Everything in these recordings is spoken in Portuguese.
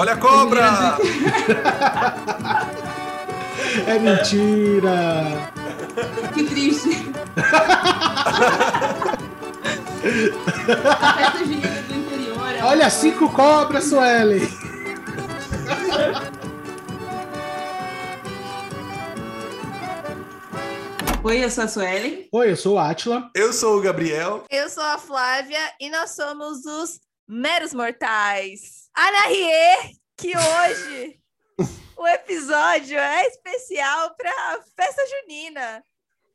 Olha a cobra! É mentira! Que triste. A festa junina do interior. é Olha, cinco cobras, Suelen! Oi, eu sou a Suelen. Oi, eu sou o Atila. Eu sou o Gabriel. Eu sou a Flávia e nós somos os meros mortais. Ana Rie, que hoje o episódio é especial para festa junina.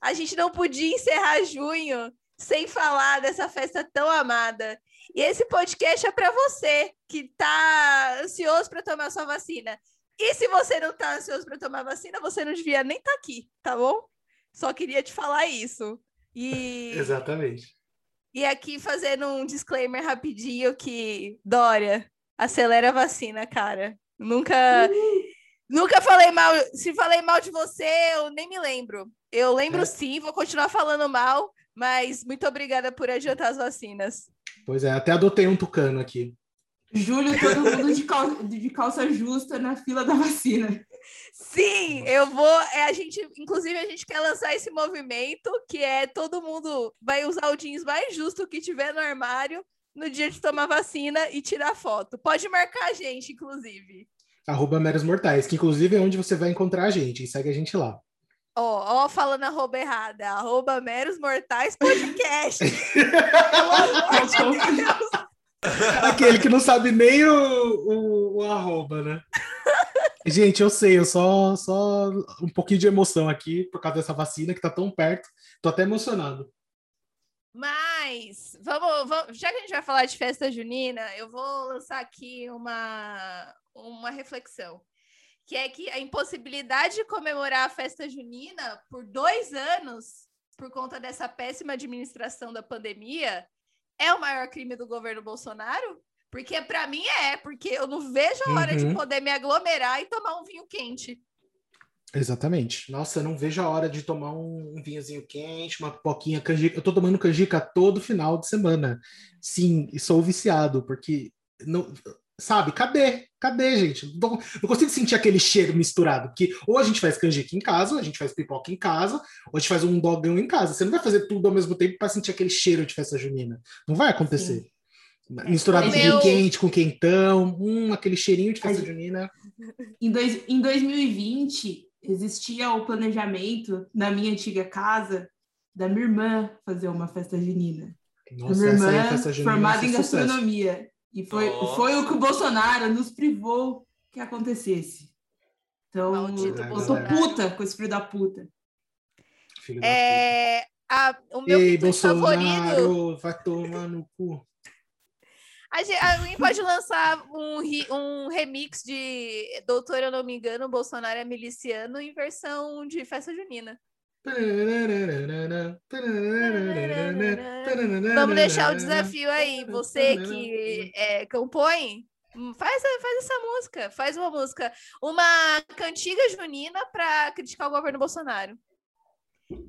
A gente não podia encerrar junho sem falar dessa festa tão amada. E esse podcast é para você que está ansioso para tomar sua vacina. E se você não está ansioso para tomar vacina, você não devia nem estar aqui, tá bom? Só queria te falar isso. E Exatamente. e aqui fazendo um disclaimer rapidinho que Dória, acelera a vacina, cara. Nunca nunca falei mal, se falei mal de você, eu nem me lembro. Eu lembro É. sim, vou continuar falando mal, mas muito obrigada por adiantar as vacinas. Pois é, até adotei um tucano aqui. Julho, todo mundo de calça, de calça justa na fila da vacina. Sim, eu vou. É, a gente, inclusive, a gente quer lançar esse movimento que é todo mundo vai usar o jeans mais justo que tiver no armário no dia de tomar vacina e tirar foto. Pode marcar a gente, inclusive. Arroba Meros Mortais, que inclusive é onde você vai encontrar a gente. E segue a gente lá. Ó, ó, falando arroba errada, arroba Meros Mortais Podcast. Pelo amor de Deus. Aquele que não sabe nem o, o, o arroba, né? Gente, eu sei, eu só, só um pouquinho de emoção aqui por causa dessa vacina que tá tão perto. Tô até emocionado. Mas, vamos, vamos, já que a gente vai falar de festa junina, eu vou lançar aqui uma, uma reflexão. Que é que a impossibilidade de comemorar a festa junina por dois anos, por conta dessa péssima administração da pandemia, é o maior crime do governo Bolsonaro? Porque para mim é, porque eu não vejo a hora de Uhum. poder me aglomerar e tomar um vinho quente. Exatamente. Nossa, eu não vejo a hora de tomar um, um vinhozinho quente, uma pipoquinha, canjica. Eu tô tomando canjica todo final de semana. Sim, e sou viciado, porque não, sabe, cadê? Cadê, gente? Não, não consigo sentir aquele cheiro misturado, porque ou a gente faz canjica em casa, ou a gente faz pipoca em casa, ou a gente faz um dogão em casa. Você não vai fazer tudo ao mesmo tempo para sentir aquele cheiro de festa junina. Não vai acontecer. Misturado O com meu- vinho quente, com quentão, hum, aquele cheirinho de festa Ai. junina. Em, dois, em 2020, existia o planejamento na minha antiga casa da minha irmã fazer uma festa junina. a Nossa, minha essa aí, irmã, festa junina, formada em sucesso. gastronomia. E foi, Nossa. foi o que o Bolsonaro nos privou que acontecesse. Então, Maldito eu tô Bolsonaro. puta com esse filho da puta. Filho da puta. É, a- o meu Ei, quitute favorito. Bolsonaro, vai tomar no cu. A gente, alguém pode lançar um, um remix de Doutor, eu não me engano, Bolsonaro é miliciano em versão de festa junina. Vamos deixar o desafio aí. Você que é, compõe, hum, faz, faz essa música. Faz uma música. Uma cantiga junina para criticar o governo Bolsonaro.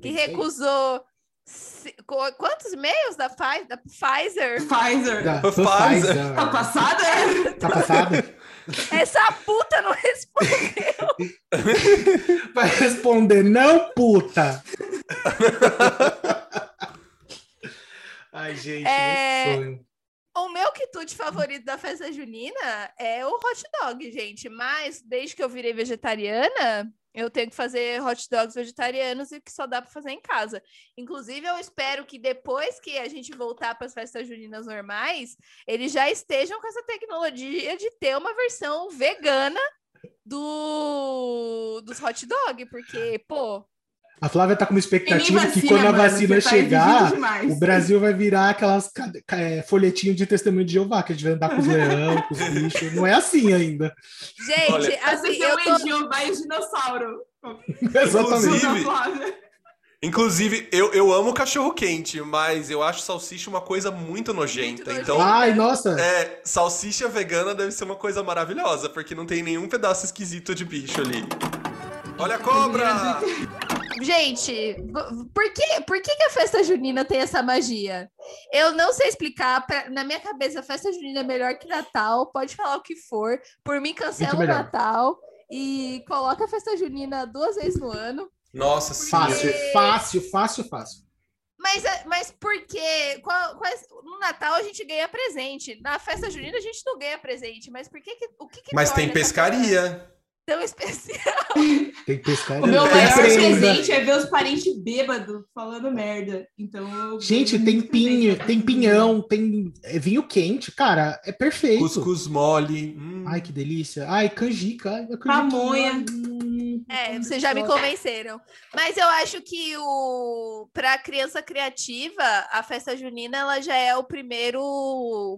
Que recusou. Quantos e-mails da, da Pfizer? Pfizer. Da Pfizer. Tá passada? é? Tá passada? Essa puta não respondeu. Vai responder, não, puta! Ai, gente, É, sonho. O meu quitute favorito da festa junina é o hot dog, gente. Mas desde que eu virei vegetariana, eu tenho que fazer hot dogs vegetarianos e que só dá para fazer em casa. Inclusive, eu espero que depois que a gente voltar para as festas juninas normais, eles já estejam com essa tecnologia de ter uma versão vegana do dos hot dog, porque, pô, A Flávia tá com uma expectativa que vacina, quando a mano, vacina tá chegar, demais. o Brasil vai virar aquelas é, folhetinhos de testemunho de Jeová, que a gente vai andar com os leão, com os bichos. Não é assim ainda. gente, Olha, assim, eu tô Jeová e dinossauro. Exatamente. Inclusive, eu, eu amo cachorro quente, mas eu acho salsicha uma coisa muito nojenta. Muito então, Ai, nossa. é, salsicha vegana deve ser uma coisa maravilhosa, porque não tem nenhum pedaço esquisito de bicho ali. Olha a cobra! gente, por que, por que, que a festa junina tem essa magia? Eu não sei explicar. pra- na minha cabeça, a festa junina é melhor que Natal. Pode falar o que for. Por mim, cancela o. Natal e coloca a festa junina duas vezes no ano. Nossa, sim. Fácil, fácil, fácil, fácil. Mas, é- mas por quê? Qual- quais- no Natal a gente ganha presente. Na festa junina a gente não ganha presente. Mas por que, que o que, que Mas tem pescaria. Tão especial. Tem pescaria. O meu Tem maior presente é ver os parentes bêbados falando merda. Então eu Gente, tem pinho, tem pinhão, tem é, vinho quente, cara, é perfeito. Cuscuz mole. hum. Ai, que delícia. Ai, canjica. Ai, a canjiquinha. Pamonha. Hum, É, vocês já me convenceram. Mas eu acho que o para criança criativa, a festa junina ela já é o primeiro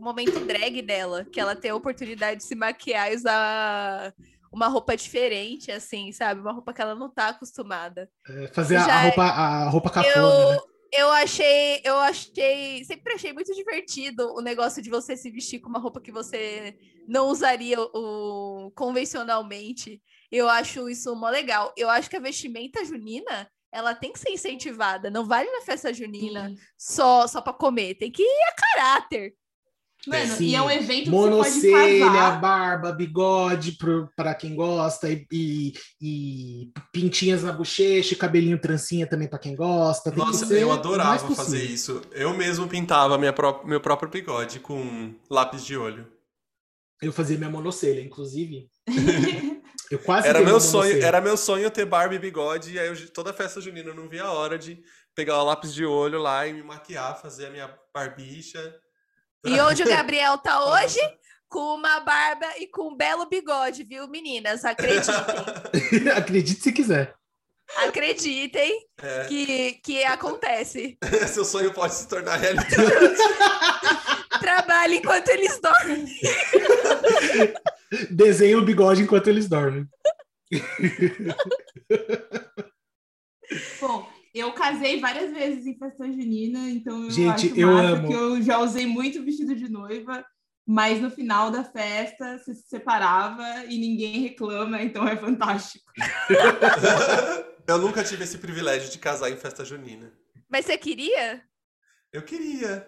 momento drag dela, que ela tem a oportunidade de se maquiar e usar uma roupa diferente, assim, sabe? Uma roupa que ela não tá acostumada. É, fazer a, a é- roupa, a roupa cafona, Eu, né? eu achei, eu achei, sempre achei muito divertido o negócio de você se vestir com uma roupa que você não usaria o, convencionalmente. Eu acho isso mó legal. Eu acho que a vestimenta junina, ela tem que ser incentivada. Não vale na festa junina só só para comer, tem que ir a caráter. Mano, Sim. e é um evento que você pode Monocelha, casar. barba, bigode pro, pra quem gosta, e, e- e pintinhas na bochecha, e cabelinho trancinha também pra quem gosta. Nossa, eu adorava fazer isso. Eu mesmo pintava minha pró- meu próprio bigode com lápis de olho. Eu fazia minha monocelha, inclusive. Eu quase Era meu sonho, monocelha. era meu sonho ter barba e bigode, e aí eu- toda festa junina eu não via a hora de pegar o lápis de olho lá e me maquiar, fazer a minha barbicha. E onde o Gabriel tá hoje? Com uma barba e com um belo bigode, viu, meninas? Acreditem. Acredite se quiser. Acreditem É, que, que acontece. seu sonho pode se tornar realidade. Trabalhe enquanto eles dormem. Desenha o bigode enquanto eles dormem. Bom, eu casei várias vezes em festa junina, então eu Gente, acho eu massa amo. que eu já usei muito vestido de noiva, mas no final da festa você se separava e ninguém reclama, então é fantástico. eu nunca tive esse privilégio de casar em festa junina. Mas você queria? Eu queria.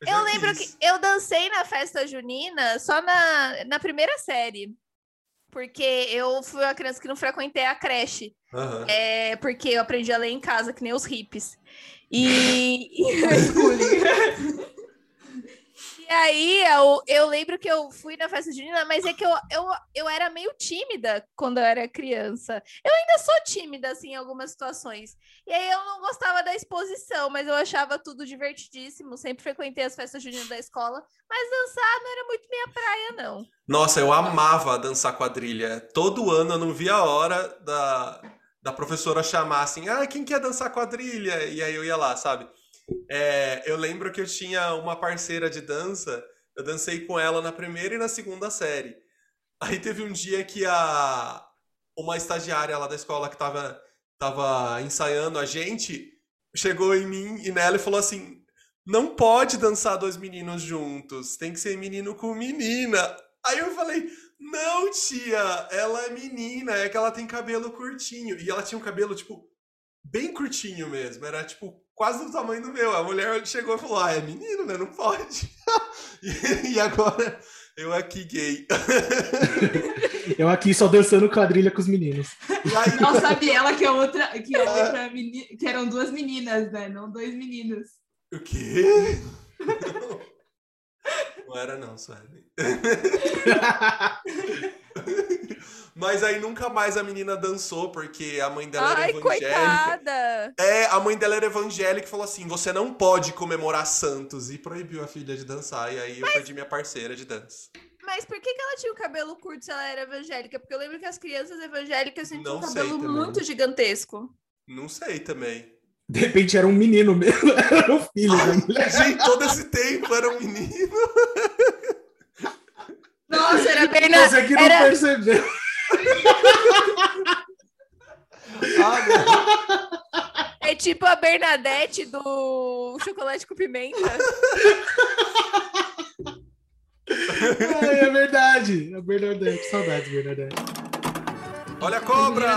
Eu já lembro quis. que eu dancei na festa junina só na, na primeira série. Porque eu fui uma criança que não frequentei a creche. Aham. É porque eu aprendi a ler em casa, que nem os hippies. E, e, e aí eu, eu lembro que eu fui na festa junina, mas é que eu, eu, eu era meio tímida quando eu era criança. Eu ainda sou tímida, assim, em algumas situações. E aí eu não gostava da exposição, mas eu achava tudo divertidíssimo. Sempre frequentei as festas juninas da escola, mas dançar não era muito minha praia, não. Nossa, eu amava dançar quadrilha. Todo ano eu não via a hora da, da professora chamar assim, ah, quem quer dançar quadrilha? E aí eu ia lá, sabe? É, eu lembro que eu tinha uma parceira de dança, eu dancei com ela na primeira e na segunda série. Aí teve um dia que a uma estagiária lá da escola que tava, tava ensaiando a gente chegou em mim e nela e falou assim: não pode dançar dois meninos juntos, tem que ser menino com menina. Aí eu falei, não, tia, ela é menina, é que ela tem cabelo curtinho. E ela tinha um cabelo, tipo, bem curtinho mesmo, era, tipo, quase do tamanho do meu. A mulher chegou e falou, ah, é menino, né, não pode. e, e agora, eu aqui gay. Eu aqui só dançando quadrilha com os meninos. Aí, Não sabe ela que a outra, que a outra meni- que eram duas meninas, né? Não dois meninos. o quê? Não era não, Suelen. Mas aí nunca mais a menina dançou, porque a mãe dela era Ai, evangélica. coitada! É, a mãe dela era evangélica e falou assim: você não pode comemorar santos. E proibiu a filha de dançar. E aí eu perdi minha parceira de dança. Mas por que, que ela tinha o cabelo curto se ela era evangélica? Porque eu lembro que as crianças evangélicas sempre tinham um cabelo também. muito gigantesco. Não sei também. De repente era um menino mesmo, era o filho da mulher. Gente, todo esse tempo era um menino. Nossa, era Bernardo. Você que não Era- percebeu. Ah, É tipo a Bernadette do Chocolate com Pimenta. Ai, é verdade. É Bernadette. Saudades, Bernadette. Olha a cobra!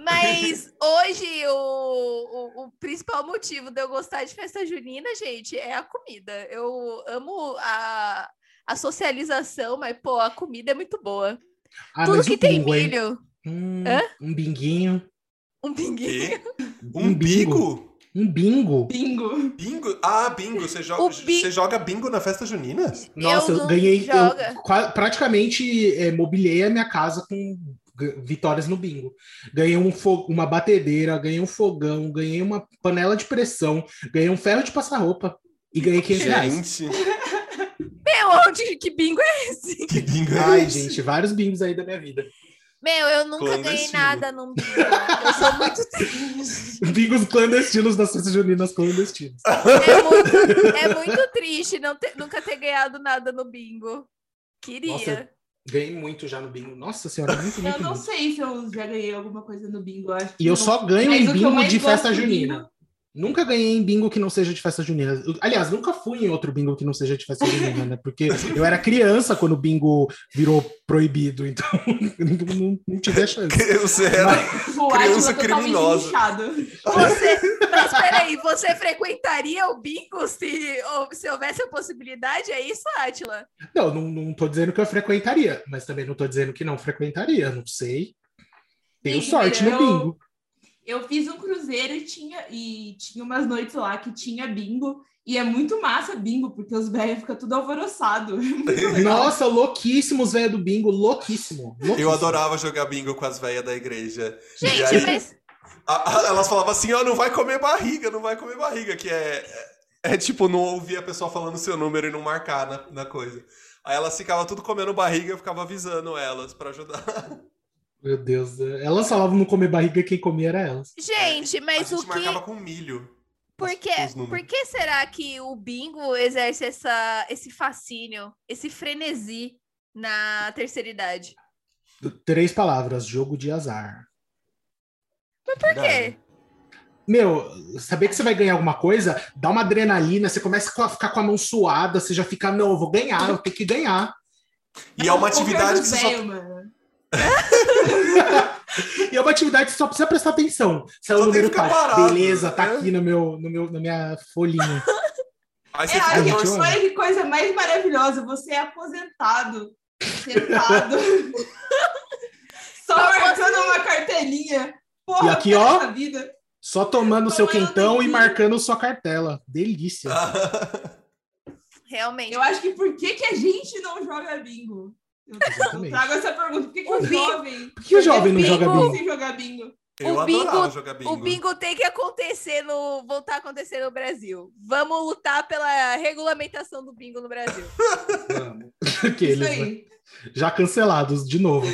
Mas hoje o, o, o principal motivo de eu gostar de festa junina, gente, é a comida. Eu amo a, a socialização, mas, pô, a comida é muito boa. Ah, Tudo que o tem bingo, milho. Hum, Hã? um binguinho. Um pinguinho. Quê? Um bingo? Um bingo. Bingo. Bingo? Ah, bingo. Você, jo O bi- você joga bingo na festa junina? Nossa, eu, não ganhei. Eu joga. qua- praticamente é, mobiliei a minha casa com vitórias no bingo. Ganhei um fo- uma batedeira, ganhei um fogão, ganhei uma panela de pressão, ganhei um ferro de passar roupa e ganhei 500 reais. Gente, Meu, onde, que bingo é esse? que bingo é Ai, esse? gente, vários bingos aí da minha vida. Meu, eu nunca ganhei nada num bingo. Eu sou muito triste. Bingos clandestinos das festas juninas clandestinas. É muito, é muito triste não ter- nunca ter ganhado nada no bingo. Queria. Nossa, Ganhei muito já no bingo. Nossa senhora, muito, muito, Eu não muito. sei se eu já ganhei alguma coisa no bingo. acho que E eu não. só ganho Mas em bingo de festa junina. Nunca ganhei em bingo que não seja de festa junina. Aliás, nunca fui em outro bingo que não seja de festa junina, né? Porque eu era criança quando o bingo virou proibido, então não, não, não tive a chance. Você era... O Criança criminosa. Você, mas peraí, você frequentaria o bingo se, ou, se houvesse a possibilidade? É isso, Átila? Não, não, não tô dizendo que eu frequentaria, mas também não tô dizendo que não frequentaria, não sei. Tenho sorte no eu- bingo. Eu fiz um cruzeiro e tinha, e tinha umas noites lá que tinha bingo. E é muito massa bingo, porque os velhos ficam tudo alvoroçado. Nossa, louquíssimos, velho do bingo, louquíssimo. Eu louquíssimo. adorava jogar bingo com as velhas da igreja. E Gente, aí, mas a- a- elas falavam assim, ó, não vai comer barriga, não vai comer barriga, que é, é, é tipo não ouvir a pessoa falando o seu número e não marcar na, na coisa. Aí elas ficavam tudo comendo barriga, eu ficava avisando elas pra ajudar. Meu Deus, elas falavam não comer barriga, quem comia era elas. Gente, a mas gente o que. marcava com milho. Por por que será que o bingo exerce essa, esse fascínio, esse frenesi na terceira idade? Três palavras, jogo de azar. Por quê? Meu, saber que você vai ganhar alguma coisa, dá uma adrenalina, você começa a ficar com a mão suada, você já fica, não, eu vou ganhar, eu tenho que ganhar. E é uma atividade que você só mano. E é uma atividade que você só precisa prestar atenção. O número tal. parado, Beleza, tá né? aqui no meu, no meu, na minha folhinha. Aí você É, fica olha, gente, torcendo. olha que coisa mais maravilhosa. Você é aposentado, sentado, só marcando uma cartelinha. Porra, E aqui, ó. vida. Só tomando seu Tomando quentão e marcando sua cartela. Delícia. Realmente. Eu acho que por que, que a gente não joga bingo? Eu, Exatamente. trago essa pergunta. Por que, que O o, jovem. Por que o jovem não bingo- joga bingo? sem jogar bingo? Eu O bingo- jogar bingo. O bingo tem que acontecer no. voltar a acontecer no Brasil. Vamos lutar pela regulamentação do bingo no Brasil. Vamos. Aqueles, Isso né? aí. Já cancelados, de novo.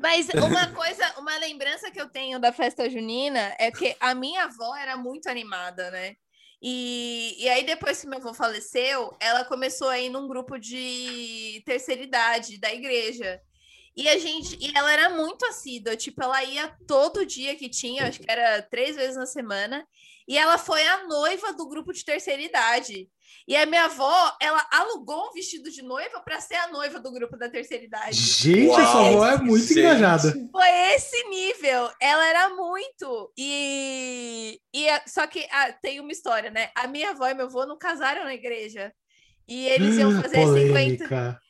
Mas uma coisa, uma lembrança que eu tenho da festa junina é que a minha avó era muito animada, né? E, e aí, depois que meu avô faleceu, ela começou a ir num grupo de terceira idade da igreja. E a gente, e ela era muito assídua, tipo, ela ia todo dia que tinha, acho que era três vezes na semana, e ela foi a noiva do grupo de terceira idade. E a minha avó, ela alugou um vestido de noiva para ser a noiva do grupo da terceira idade. Gente, Uau, essa avó é muito gente. engajada. Foi esse nível. Ela era muito. E, e só que ah, tem uma história, né? A minha avó e meu avô não casaram na igreja. E eles iam Ah, fazer 50. polêmica.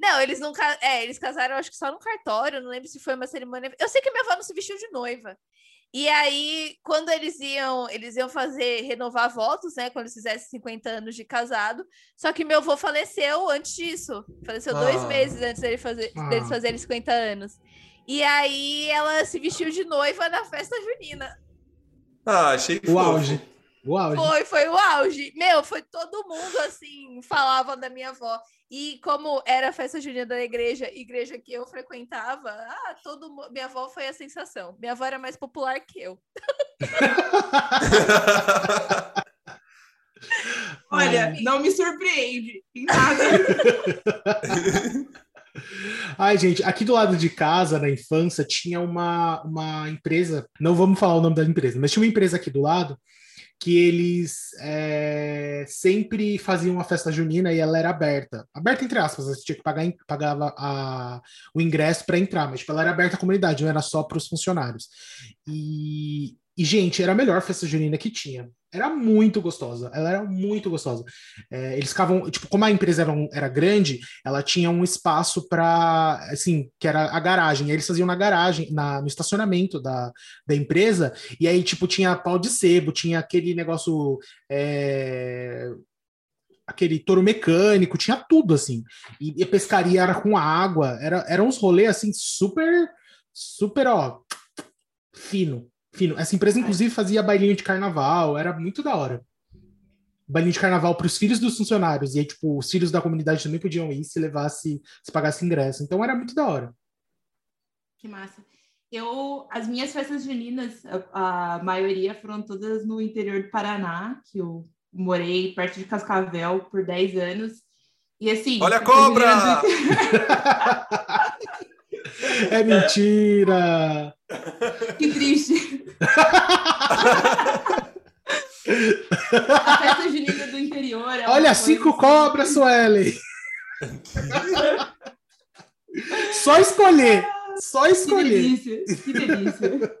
Não, eles não ca- É, eles casaram, acho que só no cartório, não lembro se foi uma cerimônia. Eu sei que minha avó não se vestiu de noiva. E aí, quando eles iam, eles iam fazer, renovar votos, né? Quando eles fizessem 50 anos de casado. Só que meu avô faleceu antes disso. Faleceu dois Ah. meses antes dele fazer, Ah. deles fazerem 50 anos. E aí ela se vestiu de noiva na festa junina. Ah, achei O auge. O auge. Foi, foi o auge. Meu, foi todo mundo assim, falava da minha avó. E como era a festa junina da igreja, igreja que eu frequentava, ah, todo minha avó foi a sensação. Minha avó era mais popular que eu. Olha, Ai. não me surpreende em nada. Ai, gente, aqui do lado de casa, na infância, tinha uma, uma empresa, não vamos falar o nome da empresa, mas tinha uma empresa aqui do lado que eles é, sempre faziam uma festa junina e ela era aberta. Aberta entre aspas, você tinha que pagar pagava a, o ingresso para entrar, mas tipo, ela era aberta à comunidade, não era só para os funcionários. E, e, gente, era a melhor festa junina que tinha. Era muito gostosa. Ela era muito gostosa. É, eles ficavam, tipo, como a empresa era, um, era grande, ela tinha um espaço para, assim, que era a garagem. E eles faziam na garagem, na, no estacionamento da, da empresa. E aí, tipo, tinha pau de sebo, tinha aquele negócio. É, aquele touro mecânico, tinha tudo, assim. E, e a pescaria era com água. Era, eram uns rolês, assim, super, super, ó, fino fino. Essa empresa, inclusive, fazia bailinho de carnaval, era muito da hora. Bailinho de carnaval para os filhos dos funcionários. E aí, tipo, os filhos da comunidade também podiam ir se levasse, se pagasse ingresso. Então era muito da hora. Que massa. Eu, as minhas festas juninas, a, a maioria foram todas no interior do Paraná, que eu morei perto de Cascavel por 10 anos. E assim. Olha a cobra! é mentira! Que triste. a festa junina do interior. É Olha, cinco assim. cobras, Suelen. Só escolher. Só escolher. Que delícia. Que delícia.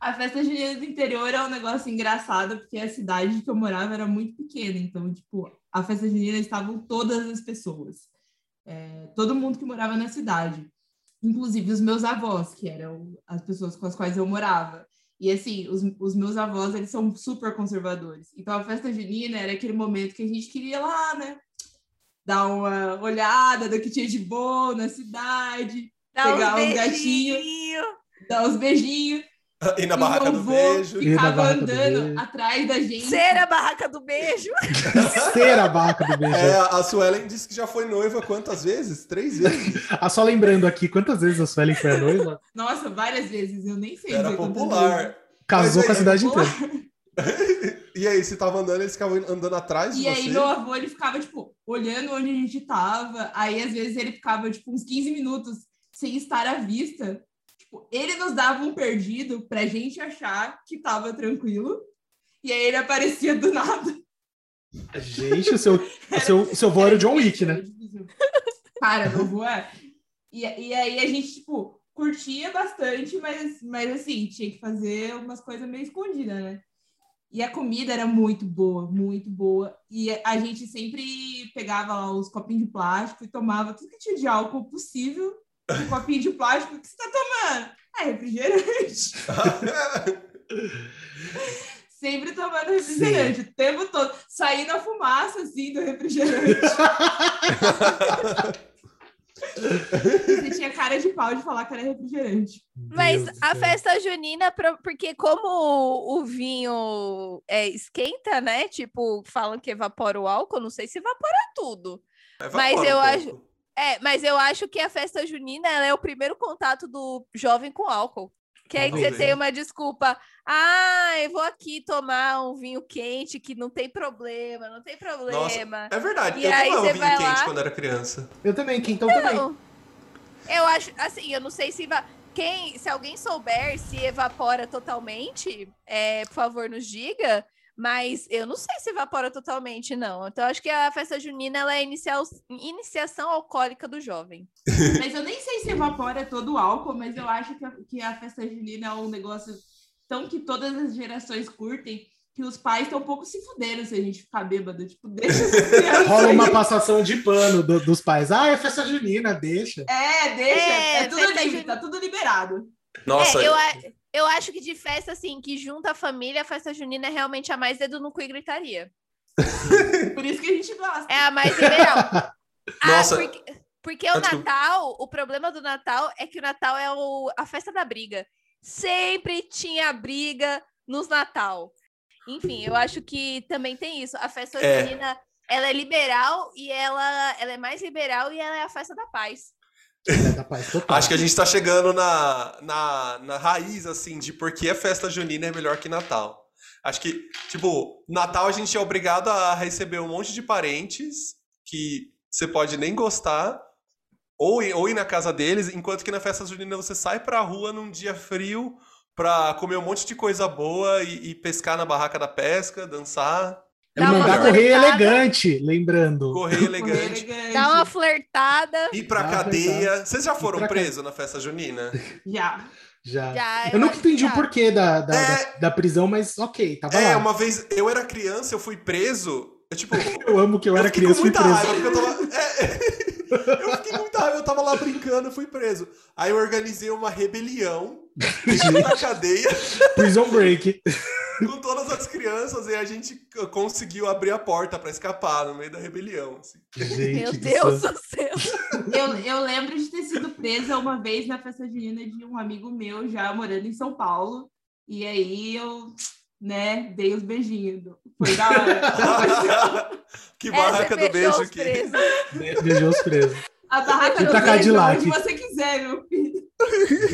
A festa junina do interior é um negócio engraçado, porque a cidade que eu morava era muito pequena. Então, tipo, a festa junina estavam todas as pessoas. É, todo mundo que morava na cidade inclusive os meus avós, que eram as pessoas com as quais eu morava. E assim, os, os meus avós, eles são super conservadores. Então a festa junina era aquele momento que a gente queria lá, né? Dar uma olhada do que tinha de bom na cidade, Dá pegar um gatinho, dar uns beijinhos. E na barraca do beijo. Ficava andando atrás da gente. Ser a barraca do beijo. Ser a barraca do beijo. É, a Suelen disse que já foi noiva quantas vezes? Três vezes. ah, só lembrando aqui, quantas vezes a Suelen foi a noiva? Nossa, várias vezes, eu nem sei. Era popular. Casou com a cidade inteira. e aí, você tava andando, eles ficavam andando atrás de e você? E aí, meu avô, ele ficava, tipo, olhando onde a gente tava. Aí, às vezes, ele ficava, tipo, uns 15 minutos sem estar à vista. Tipo, ele nos dava um perdido pra gente achar que tava tranquilo. E aí ele aparecia do nada. Gente, o seu, o seu, o seu avô era o John Wick, né? Cara, meu é. E, e aí a gente, tipo, curtia bastante, mas, mas assim, tinha que fazer umas coisas meio escondidas, né? E a comida era muito boa, muito boa. E a gente sempre pegava lá os copinhos de plástico e tomava tudo que tinha de álcool possível um copinho de plástico. O que você tá tomando? É refrigerante. Sempre tomando refrigerante, Sim. o tempo todo. Saindo a fumaça, assim, do refrigerante. Você tinha cara de pau de falar que era refrigerante. Mas a festa junina, porque como o vinho é, esquenta, né? Tipo, falam que evapora o álcool, não sei se evapora tudo. Evapora mas eu um acho. É, mas eu acho que a festa junina é o primeiro contato do jovem com álcool. Que aí você tem uma desculpa. Ah, eu vou aqui tomar um vinho quente que não tem problema, não tem problema. Nossa, é verdade. E eu aí tomava um vinho quente lá... quando era criança. Eu também, quentão não, também. Eu acho, assim, eu não sei se vai. Quem, se alguém souber se evapora totalmente, é, por favor, nos diga. Mas eu não sei se evapora totalmente, não. Então, acho que a festa junina ela é inicial, iniciação alcoólica do jovem. Mas eu nem sei se evapora todo o álcool, mas eu acho que a, que a festa junina é um negócio tão que todas as gerações curtem que os pais estão um pouco se fudendo se a gente ficar bêbado. Tipo, deixa Rola uma passação de pano do, dos pais. Ah, é festa junina, deixa. É, deixa. É, é tudo livre, tá tudo liberado. Nossa, é, eu, eu acho que de festa, assim, que junta a família, a festa junina é realmente a mais dedo no cu e gritaria. Por isso que a gente gosta. É a mais liberal. ah, Nossa. Porque, porque o Natal, o problema do Natal é que o Natal é o, a festa da briga. Sempre tinha briga nos Natal. Enfim, eu acho que também tem isso. A festa é. junina, ela é liberal e ela, ela é mais liberal e ela é a festa da paz. Acho que a gente está chegando na, na, na raiz, assim, de por que a festa junina é melhor que Natal. Acho que, tipo, Natal a gente é obrigado a receber um monte de parentes que você pode nem gostar, ou, ou ir na casa deles, enquanto que na festa junina você sai pra rua num dia frio pra comer um monte de coisa boa e, e pescar na barraca da pesca, dançar, É Dá uma mandar correr flertada. elegante, lembrando. correr elegante, Dá uma flertada. ir pra Dá cadeia. Vocês já foram presos na festa junina? Já. Já. Já, Eu nunca acho que entendi o já. porquê da, da, É. da, da prisão, mas ok, tava É, lá. uma vez eu era criança, eu fui preso. Eu, tipo, Eu amo que eu, era fiquei criança com e fui preso. raiva, eu tava. é, eu fiquei com muita raiva, eu tava lá brincando, eu fui preso. Aí eu organizei uma rebelião na cadeia Prison Break. com todas as crianças e a gente conseguiu abrir a porta pra escapar no meio da rebelião. assim. Gente Meu Deus do céu. Eu, eu lembro de ter sido presa uma vez na festa junina de um amigo meu já morando em São Paulo. E aí eu, né, dei os beijinhos. do- Foi da hora. que barraca do beijo que. presos. Beijou os presos. A barraca do pra beijo, onde você quiser, meu filho.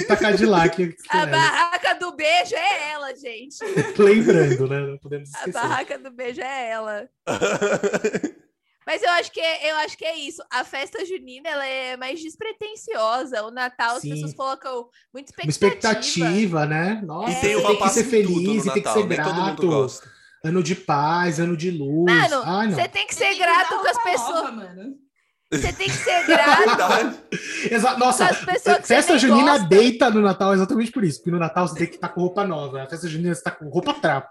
Tá Cadillac. A barraca do beijo é ela, gente. Lembrando, né? Não podemos A esquecer. barraca do beijo é ela. Mas eu acho que é, eu acho que é isso. A festa junina ela é mais despretensiosa. O Natal as Sim. pessoas colocam muita Uma expectativa. expectativa, né? Nossa, E tem tem que ser feliz e tem que ser nem todo mundo grato. gosta. Ano de paz, ano de luz. Mano, você tem que ser tem grato dar com as pessoas. nova, mano. Você tem que ser grato Nossa, que festa junina gosta. deita no Natal exatamente por isso. Porque no Natal você tem que estar com roupa nova. A festa junina você tá com roupa trapo.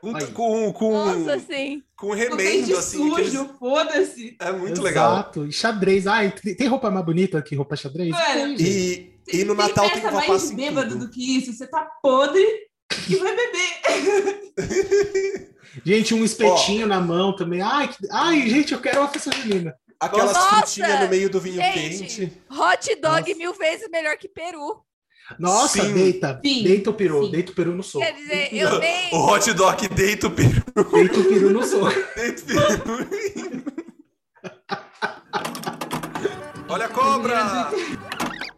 Com, Aí. com, com, Nossa, sim. com tem remendo, assim. sujo, foda-se. É muito legal. Exato. E xadrez. Ai, tem tem roupa mais bonita que roupa xadrez? Mano, Tem. E, e no Natal tem festa uva mais passa em bêbado do que isso. Você tá podre e vai beber. Gente, um espetinho na mão também. Ai, que- Ai, gente, eu quero uma festa junina. Aquelas Nossa, frutinhas no meio do vinho gente. quente. Hot dog Nossa. mil vezes melhor que peru. Nossa, Sim. deita. Sim, Deita o peru. sim. Deita o peru no soco. Quer dizer, eu nem. O hot dog deita o peru. Deita o peru no soco. Deita o peru. Olha a cobra!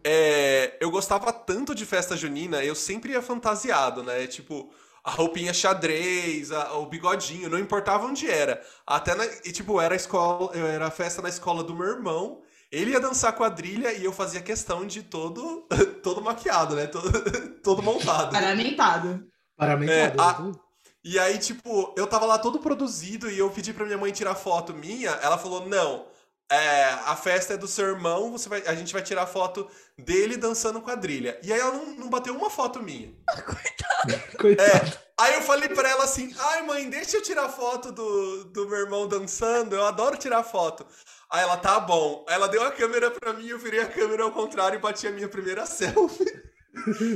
É, eu gostava tanto de festa junina, eu sempre ia fantasiado, né? Tipo, a roupinha xadrez, a- o bigodinho, não importava onde era. Até na, e, tipo, era a escola, eu era a festa na escola do meu irmão. Ele ia dançar quadrilha e eu fazia questão de todo todo maquiado, né? Todo, todo montado. Paramentado. Paramentado. É, a- tudo. E aí, tipo, eu tava lá todo produzido e eu pedi pra minha mãe tirar foto minha. Ela falou: não, é, a festa é do seu irmão, você vai, a gente vai tirar foto dele dançando quadrilha. E aí ela não, não bateu uma foto minha. Coitado. Aí eu falei pra ela assim: ai, mãe, deixa eu tirar foto do, do meu irmão dançando, eu adoro tirar foto. Aí ela, tá bom. Aí ela deu a câmera pra mim, eu virei a câmera ao contrário e bati a minha primeira selfie.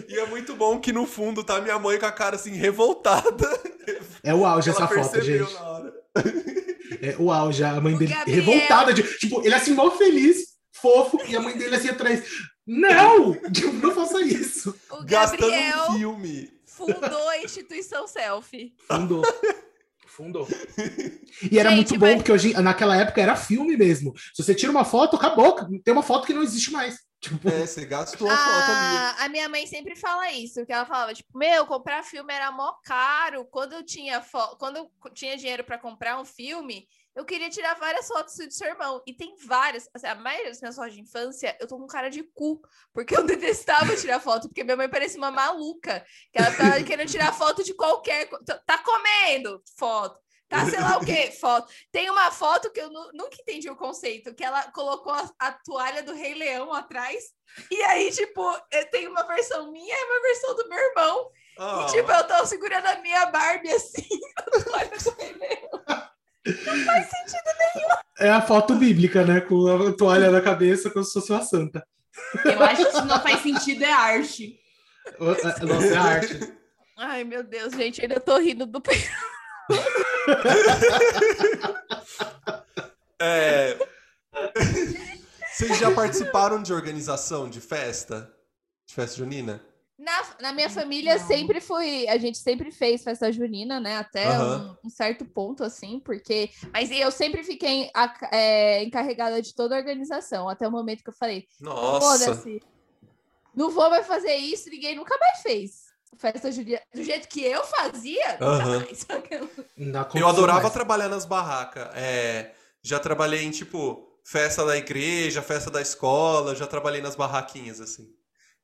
E é muito bom que no fundo tá minha mãe com a cara assim, revoltada. É o auge Ela essa foto, percebeu gente. É o auge. A mãe O dele Gabriel. revoltada. De, tipo, ele assim, mó feliz, fofo, e a mãe dele assim atrás. Não! Tipo, não faça isso. O Gastando um filme. fundou a instituição selfie. Fundou. Fundou. E era Gente, muito bom, mas- porque hoje, naquela época era filme mesmo. Se você tira uma foto, acabou. Tem uma foto que não existe mais. Tipo, É, você gastou a foto ali. Ah, a minha mãe sempre fala isso, que ela falava, tipo, meu, comprar filme era mó caro. Quando eu tinha, fo- quando eu tinha dinheiro para comprar um filme, eu queria tirar várias fotos do seu irmão. E tem várias, assim, a maioria das minhas fotos de infância, eu tô com cara de cu, porque eu detestava tirar foto, porque minha mãe parecia uma maluca, que ela tava querendo tirar foto de qualquer Tá comendo? Foto. Tá, sei lá o quê? Foto. Tem uma foto que eu nu- nunca entendi o conceito, que ela colocou a, a toalha do Rei Leão atrás, e aí, tipo, eu tenho uma versão minha e uma versão do meu irmão. Ah, E, tipo, eu tô segurando a minha Barbie assim, a toalha do Rei Leão. é a foto bíblica, né? Com a toalha na cabeça, como se fosse uma santa. Eu acho que isso não faz sentido, é arte. Nossa, é arte. Ai, meu Deus, gente, ainda tô rindo do peito. É... Vocês já participaram de organização de festa? De festa junina? Na, na minha família Não. sempre foi, a gente sempre fez festa junina, né? Até Aham. um, um certo ponto, assim, porque. Mas eu sempre fiquei a- é, encarregada de toda a organização, até o momento que eu falei, Nossa! não vou mais fazer isso, ninguém nunca mais fez. Festa junina, do jeito que eu fazia, nunca Aham. mais. Não Eu adorava mais. trabalhar nas barracas. É, já trabalhei em, tipo, festa da igreja, festa da escola, já trabalhei nas barraquinhas, assim.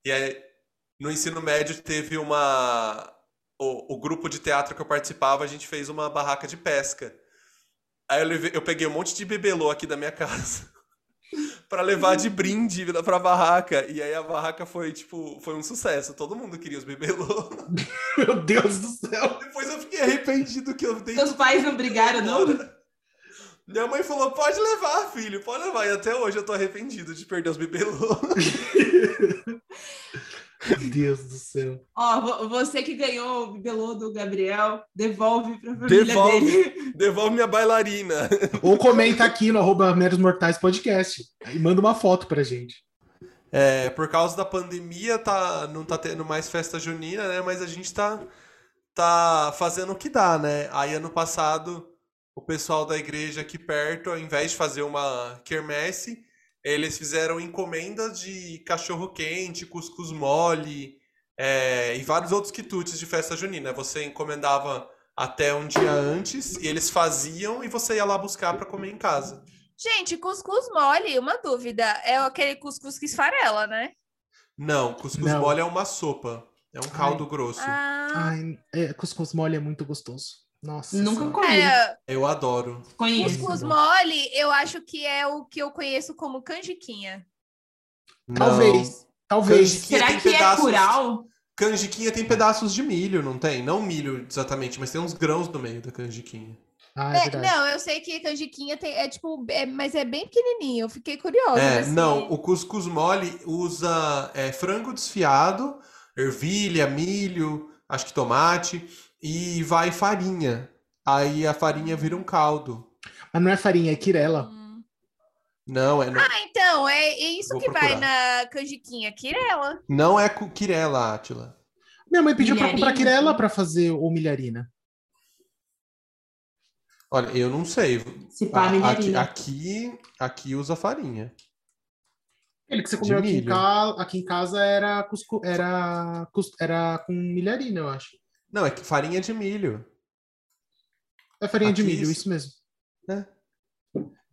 E aí, no ensino médio teve uma. O, o grupo de teatro que eu participava, a gente fez uma barraca de pesca. Aí eu, levei- eu peguei um monte de bibelô aqui da minha casa pra levar de brinde pra barraca. E aí a barraca foi, tipo, foi um sucesso. Todo mundo queria os bibelô. Meu Deus do céu. Depois eu fiquei arrependido que eu dei Seus pais não brigaram, não? Minha mãe falou, pode levar, filho, pode levar. E até hoje eu tô arrependido de perder os bibelô. Meu Deus do céu. Ó, vo- você que ganhou o bibelô do Gabriel, devolve pra família Devolve. dele. Devolve minha bailarina. Ou comenta aqui no arroba Meros Mortais Podcast e manda uma foto pra gente. É, por causa da pandemia, tá, não tá tendo mais festa junina, né? Mas a gente tá, tá fazendo o que dá, né? Aí ano passado, o pessoal da igreja aqui perto, ao invés de fazer uma quermesse, eles fizeram encomenda de cachorro-quente, cuscuz mole, é, e vários outros quitutes de festa junina. Você encomendava até um dia antes, e eles faziam, e você ia lá buscar para comer em casa. Gente, cuscuz mole, uma dúvida. É aquele cuscuz que esfarela, né? Não, cuscuz Não. mole é uma sopa. É um caldo grosso. Ah, Ai, é, cuscuz mole é muito gostoso. Nossa. Nunca Senhora. comi. é, Eu adoro. Conheço. cuscuz mole, eu acho que é o que eu conheço como canjiquinha. Talvez. Talvez. Canjiquinha Será tem que é pedaços- curau? Canjiquinha tem pedaços de milho, não tem? Não milho exatamente, mas tem uns grãos no meio da canjiquinha. Ah, é É, não, eu sei que canjiquinha tem, é tipo, é- mas é bem pequenininho. Eu fiquei curiosa. É, assim. não, o cuscuz mole usa é, frango desfiado, ervilha, milho, acho que tomate, e vai farinha. Aí a farinha vira um caldo. Mas não é farinha, é quirela. Hum. Não, é, não, Ah, então, é, é isso Vou que vai procurar. na canjiquinha, quirela. não é quirela, Átila. Minha mãe pediu pra Milharina, comprar quirela pra fazer o milharina. Olha, eu não sei. Se pá, A- aqui, aqui, aqui usa farinha. Ele que você comeu aqui em, milho. ca... aqui em casa era, cuscu... era... cus- era com milharina, eu acho. Não, é que farinha de milho. É farinha de Aqui milho, isso- isso mesmo.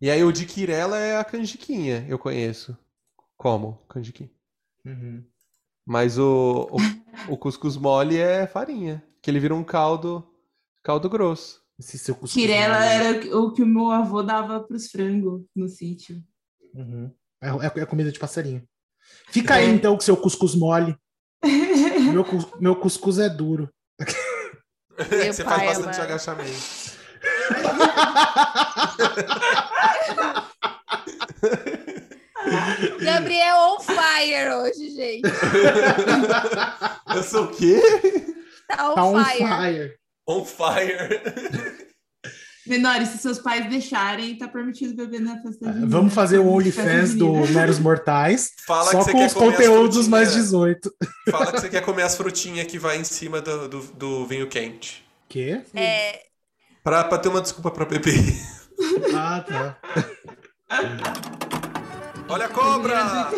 E aí o de quirela é a canjiquinha, eu conheço. Como canjiquinha. Uhum. Mas o, o, o cuscuz mole é farinha, que ele vira um caldo, caldo grosso. Esse seu cuscuz Quirela mole. era o que o meu avô dava pros frangos no sítio. Uhum. É, é- é comida de passarinho. Fica aí É. então com seu cuscuz mole. meu, meu cuscuz é duro. Meu Você pai faz bastante amado. agachamento. Gabriel on fire hoje, gente. Eu sou o quê? Tá on, Tá on fire. fire. On fire. Menores, se seus pais deixarem, tá permitido beber na festa junina. Vamos fazer o OnlyFans do. Meros Mortais. Fala só que você com quer os conteúdos mais frutinhas. 18. Fala que você quer comer as frutinhas que vai em cima do, do, do vinho quente. Quê? É, Pra, pra ter uma desculpa pra beber. Ah, tá. Olha a cobra!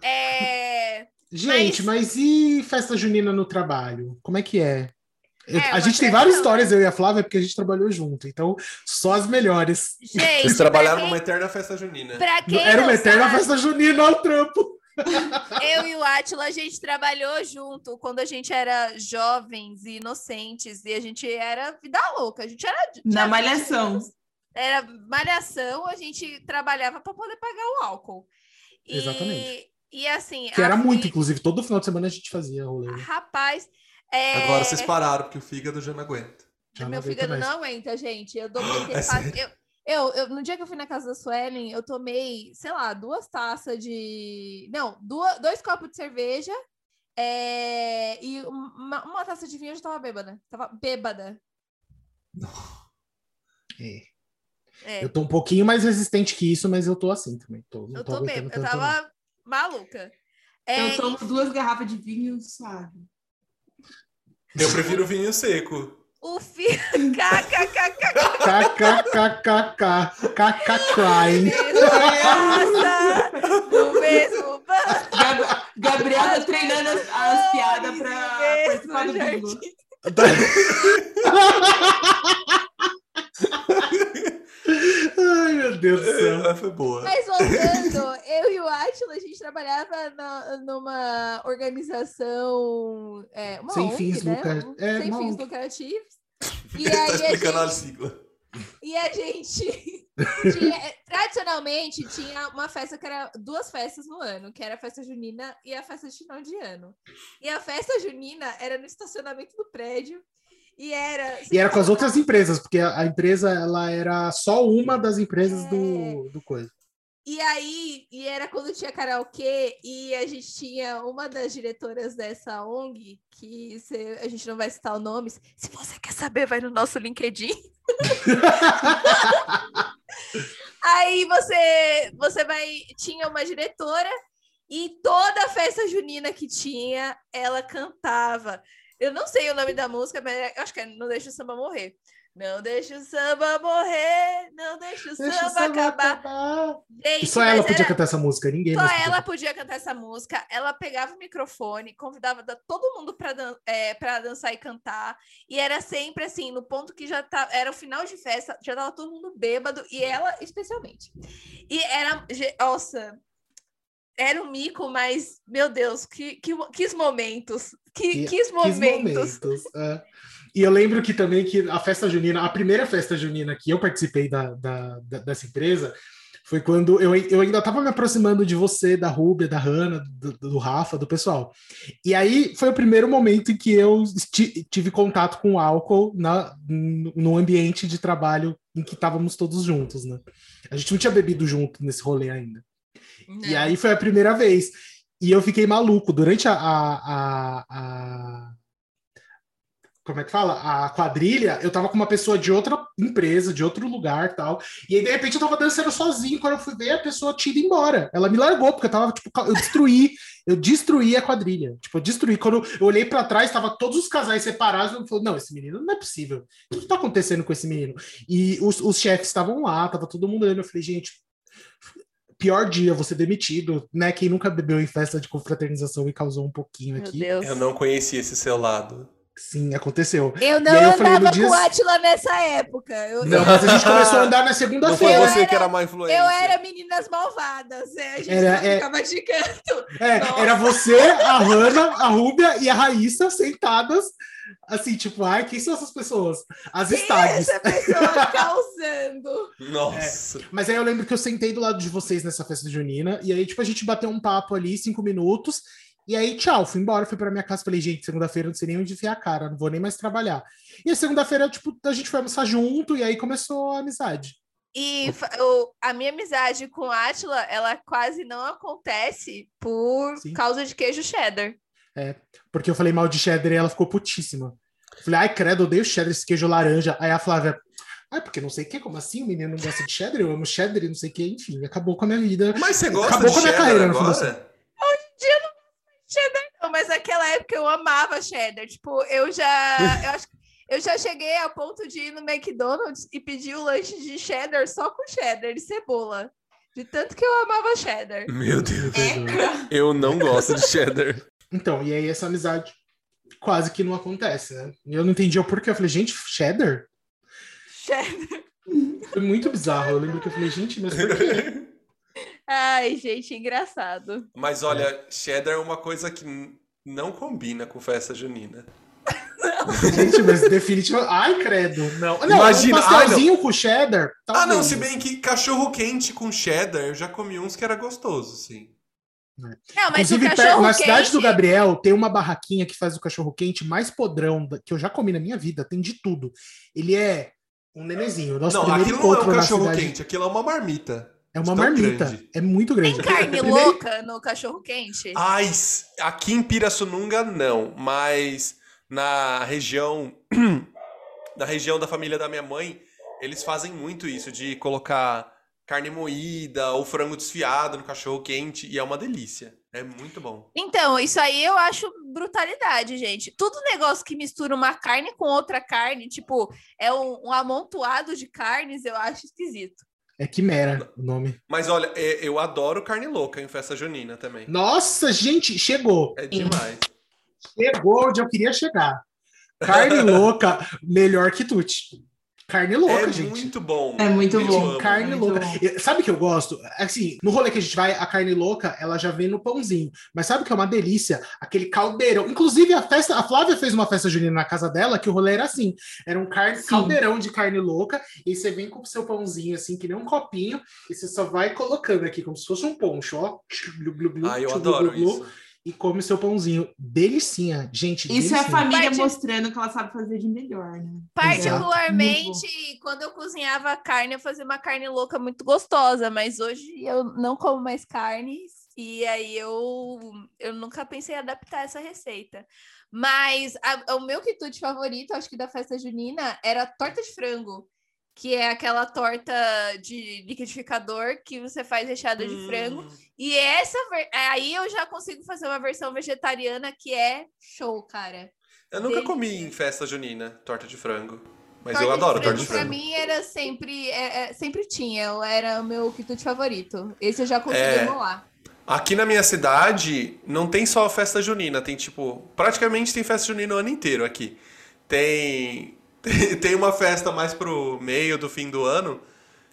é, Gente, mas... e festa junina no trabalho? Como é que é? É, a gente tem várias né? histórias, eu e a Flávia, porque a gente trabalhou junto. Então, só as melhores. gente, Eles trabalharam pra numa quem, eterna festa junina. pra quem Era uma eterna sabe, festa junina ao trampo. eu e o Átila, a gente trabalhou junto quando a gente era jovens e inocentes e a gente era vida louca. A gente era Na malhação. 20 anos, Era malhação, a gente trabalhava para poder pagar o álcool. E, Exatamente. E assim, Que a era muito, inclusive. Todo final de semana a gente fazia rolê. Rapaz, é, Agora vocês pararam, porque o fígado já não aguenta. Já meu não fígado mais. não aguenta, gente. Eu dou É eu, eu, eu- no dia que eu fui na casa da Suelen, eu tomei, sei lá, duas taças de. Não, duas, dois copos de cerveja. é, e uma, uma taça de vinho eu já tava bêbada. Tava bêbada. É. É, Eu tô um pouquinho mais resistente que isso, mas eu tô assim também. Tô, eu tô bêbada. Eu tava maluca. É, Eu tomo duas garrafas de vinho suave. Eu prefiro vinho seco. o filho. KKKK. Tá. Ai, meu Deus do céu. É, foi boa. Mas voltando, eu e o Átila, a gente trabalhava na- numa organização. É, uma Sem ONG, fins né? lucra- Um- é, Sem uma fins lucrativos. E tá aí a explicando a gente- sigla. E a gente tinha, tradicionalmente tinha uma festa que era duas festas no ano, que era a festa junina e a festa de final de ano. E a festa junina era no estacionamento do prédio e era E era com as outras empresas, porque a, empresa ela era só uma das empresas É. do, do coisa. E aí, e era quando tinha karaokê, e a gente tinha uma das diretoras dessa ONG, que cê- a gente não vai citar o nome. Se você quer saber, vai no nosso LinkedIn. aí você, você vai. Tinha uma diretora, e toda a festa junina que tinha, ela cantava. Eu não sei o nome da música, mas eu acho que é Não Deixa o Samba Morrer. Não deixa o samba morrer, não deixa o Deixa o samba samba acabar. acabar. Gente, só ela podia era- cantar essa música, ninguém só ela podia cantar essa música. Ela pegava o microfone, convidava da- todo mundo para dan é, pra dançar e cantar. E era sempre assim, no ponto que já tá, era o final de festa, já tava todo mundo bêbado, e ela especialmente. E era. Nossa, era um mico, mas, meu Deus, que, que, que momentos. Que, que momentos. momentos, é. E eu lembro que também que a festa junina, a primeira festa junina que eu participei da, da- da- dessa empresa foi quando eu, eu ainda estava me aproximando de você, da Rúbia, da Hanna, do, do Rafa, do pessoal. E aí foi o primeiro momento em que eu tive contato com álcool na, no no ambiente de trabalho em que estávamos todos juntos, né? A gente não tinha bebido junto nesse rolê ainda. E Não. aí foi a primeira vez. E eu fiquei maluco. Durante a, a, a- a- Como é que fala? A quadrilha, eu tava com uma pessoa de outra empresa, de outro lugar tal. E aí, de repente, eu tava dançando sozinho. Quando eu fui ver, a pessoa tinha ido embora. Ela me largou, porque eu tava, tipo, eu destruí, eu destruí a quadrilha. Tipo, eu destruí. Quando eu olhei pra trás, tava todos os casais separados. Eu falei, não, esse menino não é possível. O que tá acontecendo com esse menino? E os, os chefes estavam lá, tava todo mundo olhando. Eu falei, gente, pior dia, você demitido, né? Quem nunca bebeu em festa de confraternização e causou um pouquinho Meu aqui. Deus. Eu não conheci esse seu lado. Sim, aconteceu. Eu não eu falei, andava no dia- com Átila nessa época. Eu, Não, mas a gente começou a andar na Não foi segunda-feira. Eu você era- que era má influência. eu era meninas malvadas. é, A gente Era- é- ficava de canto. É, era você, a Hanna, a Rúbia e a Raíssa sentadas, assim, tipo, ai, quem são essas pessoas? As Quem é stags. essa pessoa causando? Nossa. Mas aí eu lembro que eu sentei do lado de vocês nessa festa junina, e aí, tipo, a gente bateu um papo ali, cinco minutos, e aí, tchau, fui embora, fui pra minha casa, falei, gente, segunda-feira eu não sei nem onde enfiar a cara, não vou nem mais trabalhar. E a segunda-feira, tipo, a gente foi almoçar junto, e aí começou a amizade. E o- a minha amizade com a Átila, ela quase não acontece por Sim. causa de queijo cheddar. Porque eu falei mal de cheddar e ela ficou putíssima. Falei, ai, credo, eu odeio cheddar, esse queijo laranja. Aí a Flávia, ai, porque não sei o que, como assim? O menino não gosta de cheddar, eu amo cheddar e não sei o que, enfim, acabou com a minha vida. Mas você gosta Acabou de com a minha cheddar carreira, no fim agora? Não, mas naquela época eu amava cheddar. Tipo, eu já. Eu acho que eu já cheguei ao ponto de ir no McDonald's e pedir o lanche de cheddar só com cheddar e cebola. De tanto que eu amava cheddar. Meu Deus. Perdoa. Eu não gosto de cheddar. Então, e aí essa amizade quase que não acontece, né? E eu não entendi o porquê. Eu falei, gente, cheddar? Cheddar. Foi muito bizarro. Eu lembro que eu falei, gente, mas por quê? Ai, gente, engraçado. Mas olha, cheddar é uma coisa que não combina com festa junina. gente, mas definitivamente. Ai, credo. Não, não Imagina, um ai, pastelzinho com cheddar. Ah, não, talvez. se bem que cachorro quente com cheddar, eu já comi uns que era gostoso, sim. Não, mas Inclusive, o cachorro na cidade do quente- Gabriel tem uma barraquinha que faz o cachorro quente mais podrão da- que eu já comi na minha vida. Tem de tudo. Ele é um nenezinho. Nosso não, primeiro aquilo não é um cachorro cidade quente, aquilo é uma marmita. é uma marmita. grande. É muito grande. Tem carne Primeiro- louca no cachorro quente? Ai, aqui em Pirassununga não, mas na região na região da família da minha mãe, eles fazem muito isso de colocar carne moída ou frango desfiado no cachorro quente e é uma delícia. É muito bom. Então, isso aí eu acho brutalidade, gente. Tudo negócio que mistura uma carne com outra carne, tipo, é um, um amontoado de carnes, eu acho esquisito. É Quimera o nome. Mas olha, é- eu adoro carne louca em festa junina também. Nossa, gente, chegou. É demais. Chegou onde eu queria chegar. Carne louca, melhor que tuti. Carne louca, é gente. muito bom. É muito Eu bom. amo. Carne muito louca. bom. Sabe o que eu gosto? Assim, no rolê que a gente vai, a carne louca, ela já vem no pãozinho. Mas sabe o que é uma delícia? Aquele caldeirão. Inclusive, a festa, a Flávia fez uma festa junina na casa dela, que o rolê era assim: era um caldeirão de carne louca, e você vem com o seu pãozinho, assim, que nem um copinho, e você só vai colocando aqui, como se fosse um poncho, ó. Ah, eu adoro isso. E come seu pãozinho. Delicinha, gente. Isso é a delicinha. família Parte- mostrando que ela sabe fazer de melhor, né? Particularmente, quando eu cozinhava carne, eu fazia uma carne louca muito gostosa, mas hoje eu não como mais carne e aí eu, eu nunca pensei em adaptar essa receita. Mas a- o meu quitute favorito, acho que da festa junina, era torta de frango, que é aquela torta de liquidificador que você faz recheada de frango. Hum, E essa ver- aí eu já consigo fazer uma versão vegetariana que é show, cara. Eu nunca Delícia. comi em festa junina torta de frango. Mas Torta eu adoro frango, torta de Pra frango. mim era sempre, é, é, sempre tinha, era o meu quitute favorito. Esse eu já consegui É. emular. Aqui na minha cidade, não tem só festa junina, tem tipo. Praticamente tem festa junina o ano inteiro aqui. Tem. Tem uma festa mais pro meio do fim do ano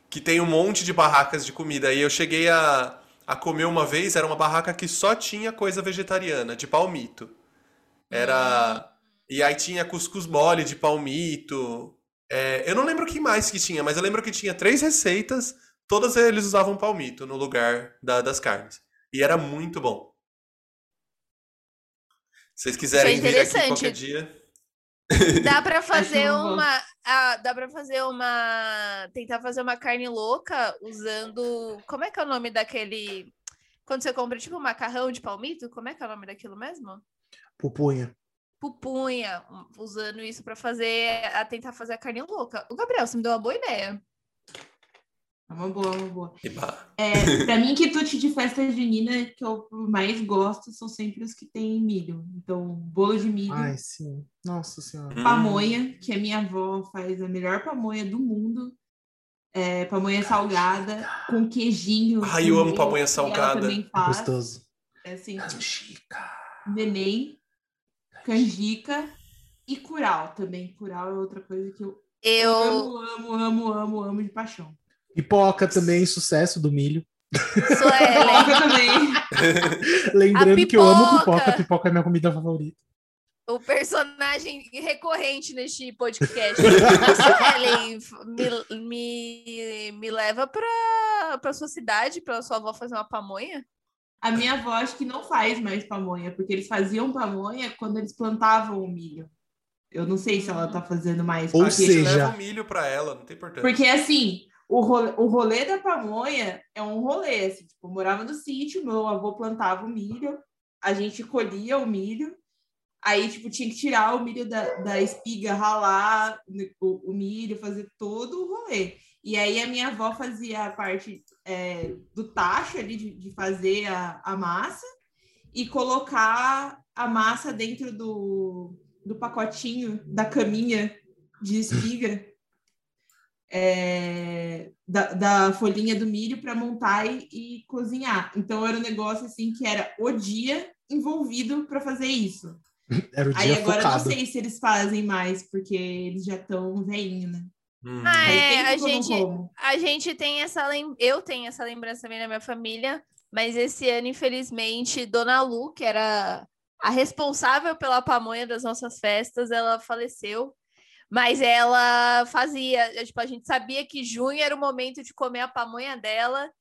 que tem um monte de barracas de comida. E eu cheguei a, a comer uma vez, era uma barraca que só tinha coisa vegetariana, de palmito. Era. E aí tinha cuscuz mole de palmito. É, eu não lembro o que mais que tinha, mas eu lembro que tinha três receitas, todas eles usavam palmito no lugar da- das carnes. E era muito bom. Se vocês quiserem vir aqui qualquer dia. Dá pra fazer uma, ah, dá para fazer uma, tentar fazer uma carne louca usando, como é que é o nome daquele quando você compra tipo macarrão de palmito, como é que é o nome daquilo mesmo? Pupunha. Pupunha, um, usando isso pra fazer, a tentar fazer a carne louca. O Gabriel, você me deu uma boa ideia. É uma boa, uma boa. E. É, pra mim, quitute de festa junina que eu mais gosto são sempre os que tem milho. Então, bolo de milho, Ai, sim. Nossa senhora. Hum. pamonha, que a minha avó faz a melhor pamonha do mundo. É, pamonha salgada, com queijinho. Ai, eu amo pamonha que salgada. É gostoso. É assim, Chica. neném, canjica e curau também. Curau é outra coisa que eu Eu, amo, amo, amo, amo, amo de paixão. Pipoca também, sucesso do milho. sou Ellen. Coloca também. Lembrando que eu amo pipoca. pipoca, é minha comida favorita. o personagem recorrente neste podcast. Suelen, me, me, me leva pra, pra sua cidade, pra sua avó fazer uma pamonha. A minha avó acho que não faz mais pamonha, porque eles faziam pamonha quando eles plantavam o milho. Eu não sei se ela tá fazendo mais. Ou porque- seja- Leva o milho pra ela, não tem importância. Porque assim, o rolê, o rolê da pamonha é um rolê. Assim, tipo, morava no sítio, meu avô plantava o milho, a gente colhia o milho, aí tipo, tinha que tirar o milho da, da espiga, ralar o, o milho, fazer todo o rolê. E aí a minha avó fazia a parte é, do tacho ali de, de fazer a, a massa e colocar a massa dentro do, do pacotinho da caminha de espiga é, da, da folhinha do milho para montar e, e cozinhar. Então era um negócio assim que era o dia envolvido para fazer isso. Era o dia Aí agora eu não focado. sei se eles fazem mais, porque eles já estão velhinhos, né? Hum. Ah, é, a gente, a gente tem essa lem... eu tenho essa lembrança também na minha família, mas esse ano, infelizmente, Dona Lu, que era a responsável pela pamonha das nossas festas, ela faleceu. Mas ela fazia, tipo, a gente sabia que junho era o momento de comer a pamonha dela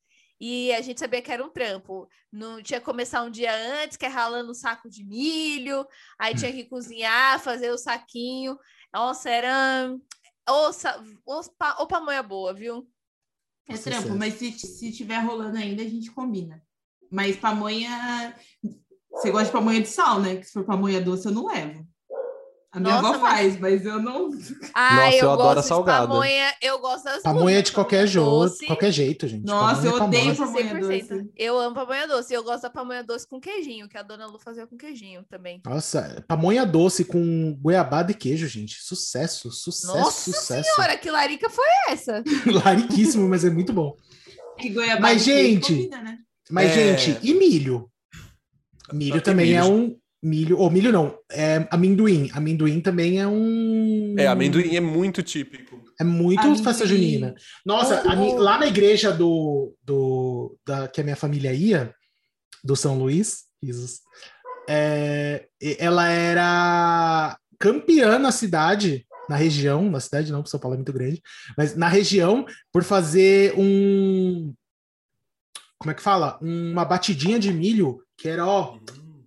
e a gente sabia que era um trampo. Não tinha que começar um dia antes, que é ralando um saco de milho, aí tinha que cozinhar, fazer o saquinho. Nossa, era ou, sa- ou, pa- ou pamonha boa, viu? É trampo, mas se, se tiver rolando ainda, a gente combina. Mas pamonha. Você gosta de pamonha de sal, né? Que se for pamonha doce, eu não levo. A minha Nossa, avó faz, mas eu não. Ah, Nossa, eu adoro gosto de salgada. pamonha, eu gosto das Pamonha duas, de qualquer, jo... qualquer jeito, gente. Nossa, Pamonha eu é odeio pamonha. pamonha 100%. doce. Eu amo pamonha doce. Eu gosto da pamonha doce com queijinho, que a dona Lu fazia com queijinho também. Nossa, pamonha doce com goiabada e queijo, gente. Sucesso, sucesso, Nossa sucesso. senhora, que larica foi essa? Lariquíssimo, mas é muito bom. Que goiabada Mas, e gente, combina, né? Mas, É. gente, e milho? Milho também milho, é um. Milho, ou milho não, é amendoim. Amendoim também é um. É, amendoim é muito típico. É muito Amendoim. festa junina. Nossa, Oh, mi- oh. lá na igreja do, do da, que a minha família ia, do São Luís, risos, é, ela era campeã na cidade, na região, na cidade não, porque São Paulo é muito grande, mas na região, por fazer um. Como é que fala? Uma batidinha de milho, que era, ó,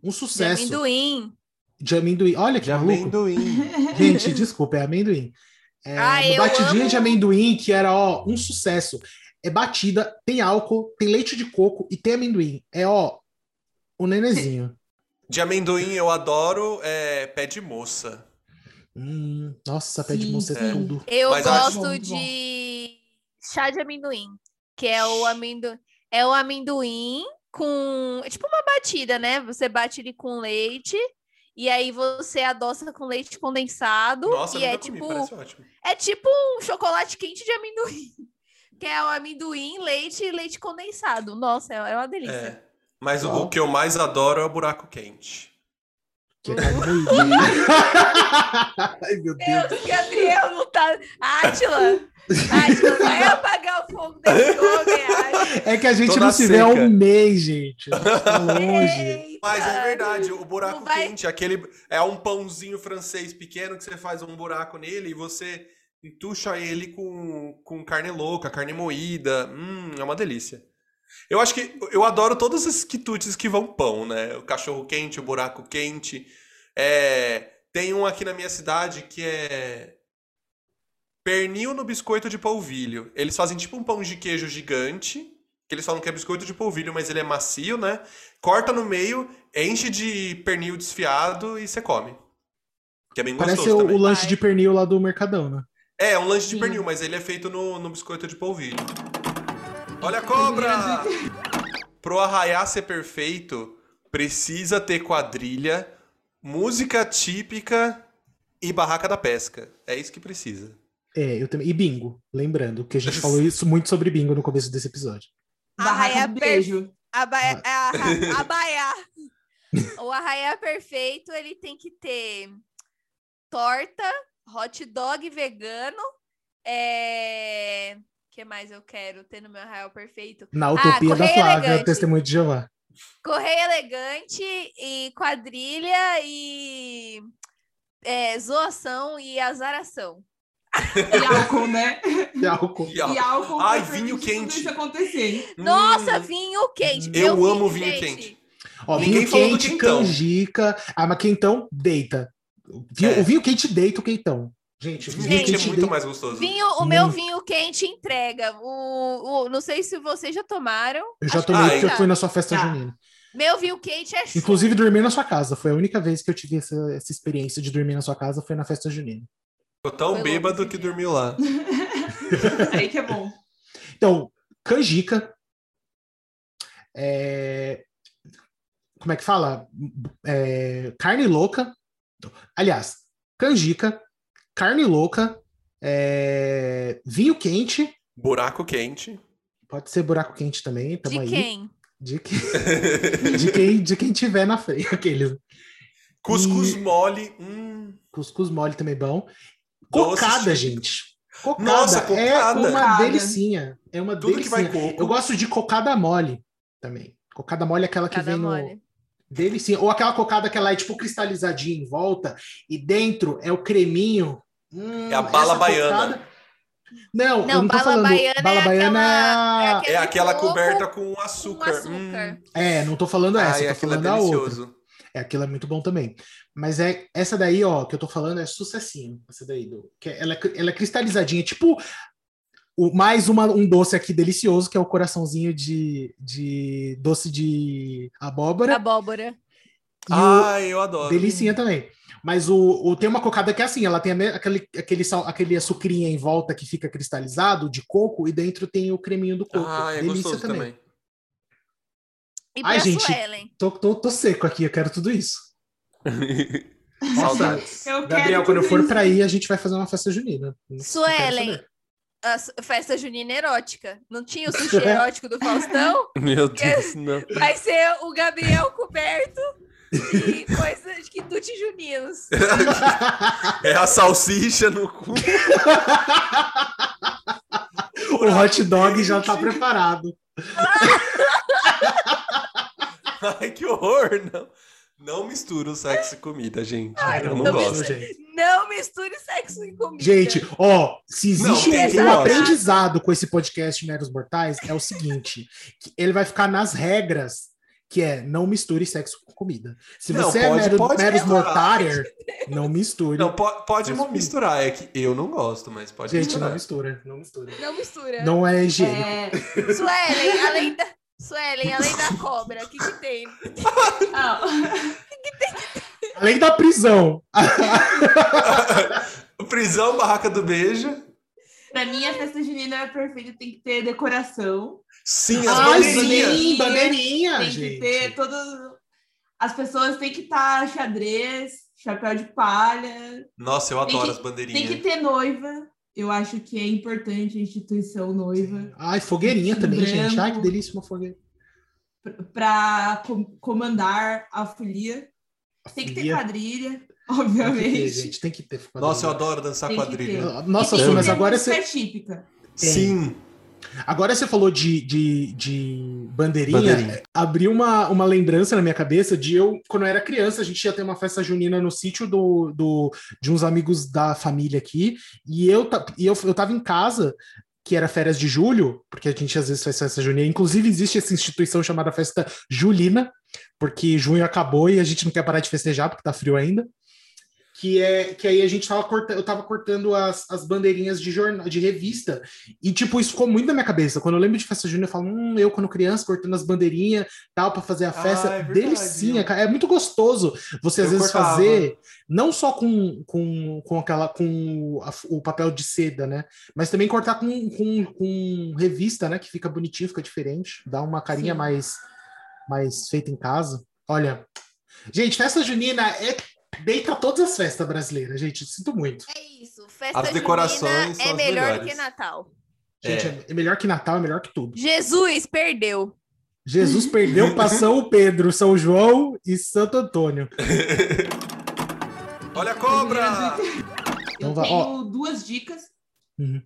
um De sucesso. amendoim. De amendoim. Olha que De maluco. amendoim. Gente, desculpa, é amendoim. É Ah, uma eu batidinha amo. de amendoim que era, ó, um sucesso. É batida, tem álcool, tem leite de coco e tem amendoim. É, ó, o nenezinho. De amendoim eu adoro é, pé de moça. Hum, nossa, pé de Sim, moça é sim. tudo. Eu Mas acho gosto de chá de amendoim, que é o amendoim, é o amendoim com, é tipo uma batida, né? Você bate ele com leite e aí você adoça com leite condensado Nossa, e é comi, tipo parece ótimo. é tipo um chocolate quente de amendoim, que é o amendoim, leite e leite condensado. Nossa, é uma delícia. É. Mas o, o que eu mais adoro é o buraco quente. Que é. Ai, meu Deus. Deus, Gabriel não tá. Átila! Átila, vai apagar o fogo desse homem. É que a gente Toda não se vê há um mês, gente. Tá longe. Mas é verdade, o buraco vai- quente, aquele é um pãozinho francês pequeno que você faz um buraco nele e você entuxa ele com, com carne louca, carne moída. Hum, é uma delícia. Eu acho que eu adoro todos esses quitutes que vão pão, né? O cachorro quente, o buraco quente. É, tem um aqui na minha cidade que é pernil no biscoito de polvilho. Eles fazem tipo um pão de queijo gigante, que eles falam que é biscoito de polvilho, mas ele é macio, né? Corta no meio, enche de pernil desfiado e você come. Que é bem Parece gostoso o, também. o lanche de pernil lá do Mercadão, né? É, é um lanche de Sim. pernil, mas ele é feito no, no biscoito de polvilho. Olha a cobra! Pro arraiá ser perfeito, precisa ter quadrilha, música típica e barraca da pesca. É isso que precisa. É, eu também. E bingo, lembrando que a gente falou isso muito sobre bingo no começo desse episódio. Arraia beijo. Abaia, arra- abaiar. O arraiá perfeito, ele tem que ter torta, hot dog vegano, é... que mais eu quero ter no meu arraial perfeito? Na utopia da correio Flávia, elegante. testemunho de Jeová. Correio elegante e quadrilha e é, zoação e azaração. E álcool, né? E álcool. E, ó, E álcool. Ai, vinho quente. Isso acontecer. Nossa, hum, vinho quente. Eu Meu amo vinho gente. quente. Ó, vinho quente, quentão. canjica. Ah, mas quentão, deita. O vinho, É. o vinho quente deita o quentão. Gente, o Vinho vinho quente é quente muito deita. mais gostoso. Vinho, o meu Muito. vinho quente entrega. O, o- não sei se vocês já tomaram. Eu já Acho tomei porque eu já. fui na sua festa Tá. junina. Meu vinho quente é show. Inclusive, dormi na sua casa. Foi a única vez que eu tive essa, essa experiência de dormir na sua casa, foi na festa junina. Ficou tão Foi bêbado louco que dia. dormiu lá. Aí que é bom. Então, canjica. é, Como é que fala? É, Carne louca. Aliás, canjica, carne louca, é, vinho quente. Buraco quente. Pode ser buraco quente também. Tamo De aí. quem? De, que- de quem, de quem tiver na frente. Aqueles. Cuscuz E- mole. Hum. Cuscuz mole também bom. Cocada, gente. Cocada, Nossa, é cocada. uma Cocada. delicinha. É uma Tudo que vai delicinha. coco. Eu gosto de cocada mole também. Cocada mole é aquela que Cada vem no, mole. Delicinha. Ou aquela cocada que ela é tipo cristalizadinha em volta e dentro é o creminho. Hum, É a bala baiana. Não, eu Não, não tô bala falando. baiana bala é baiana aquela- é a- É aquela coberta com com açúcar. açúcar. Hum. É, não tô falando essa, Ai, tô aquilo é falando a outra. É, aquilo é muito bom também. Mas é essa daí, ó, que eu tô falando é sucessinho. Essa daí, do, que ela, é ela é cristalizadinha, tipo o, mais uma, um doce aqui delicioso, que é o coraçãozinho de, de doce de abóbora. Abóbora. E o, Ai, eu adoro. Delicinha também. Mas o, o- tem uma cocada que é assim, ela tem a aquele, aquele, sal, aquele açucrinha em volta que fica cristalizado de coco e dentro tem o creminho do coco. Ah, é Delícia gostoso também. E Ai, pra gente. Suelen. Tô, tô, tô seco aqui, eu quero tudo isso. Saudades. Eu Gabriel, quero quando eu for isso. pra aí, a gente vai fazer uma festa junina. Suelen. festa junina erótica. Não tinha o sushi erótico do Faustão? Meu Deus, não. Vai ser o Gabriel coberto e coisas de quitutes juninos. É a salsicha no cu. o hot dog já tá preparado. Ai, que horror! Não, não mistura o sexo e comida, gente. Ai, eu não, não gosto. gente. Não misture sexo e comida. Gente, ó, se Não, existe tem um, um aprendizado com esse podcast Meros Mortais, é o seguinte: que ele vai ficar nas regras, que é não misture sexo com comida. Se Não, você pode- é mero, pode Meros não misture. Não, po- pode misturar, é que eu não gosto, mas pode Gente, não misturar. mistura, não mistura. Não mistura. Não é higiênico. É, Suelen, além da. Suelen, além da cobra, o que, que tem? ah, Além da prisão. Prisão, barraca do beijo. Pra mim, a festa junina é perfeita, tem que ter decoração. Sim, as Ai, bandeirinhas. sim, bandeirinha, tem gente. que ter todas. As pessoas têm que estar xadrez, chapéu de palha, Nossa, eu Tem adoro que- as tem bandeirinhas. que ter noiva. Eu acho que é importante a instituição noiva Ai, fogueirinha também, Branco. gente. Ai, que delícia uma fogueira. para comandar a folia. Tem que ter Folia. Quadrilha, Tem que ter, obviamente. gente, tem que ter. Nossa, eu adoro dançar Tem quadrilha. Nossa, mas agora você, típica. Sim. agora você falou de, de, de bandeirinha. Bandeirinha. Abriu uma, uma lembrança na minha cabeça de eu, quando eu era criança, a gente ia ter uma festa junina no sítio do, do, de uns amigos da família aqui. E eu, e eu, eu tava em casa, que era férias de julho, porque a gente às vezes faz festa junina. Inclusive, existe essa instituição chamada Festa Julina, porque junho acabou e a gente não quer parar de festejar, porque tá frio ainda. Que, é, que aí a gente tava cortando, eu tava cortando as, as bandeirinhas de jornal, de revista, e tipo, isso ficou muito na minha cabeça. Quando eu lembro de festa junina, eu falo, hum, eu quando criança, cortando as bandeirinhas, tal, para fazer a Ah, festa. é verdade, Delicinha, cara. É muito gostoso você às Eu vezes cortava. fazer, não só com, com, com aquela com a- o papel de seda, né? Mas também cortar com, com, com revista, né? Que fica bonitinho, fica diferente, dá uma carinha Sim. mais, mais feita em casa. Olha, gente, festa junina é deita todas as festas brasileiras, gente. Sinto muito. É isso. Festa As decorações é as melhor do melhores. que Natal. Gente, É. é. melhor que Natal, é melhor que tudo. Jesus perdeu. Jesus perdeu para São Pedro, São João e Santo Antônio. Olha a cobra! Então Eu tenho duas dicas. Uhum.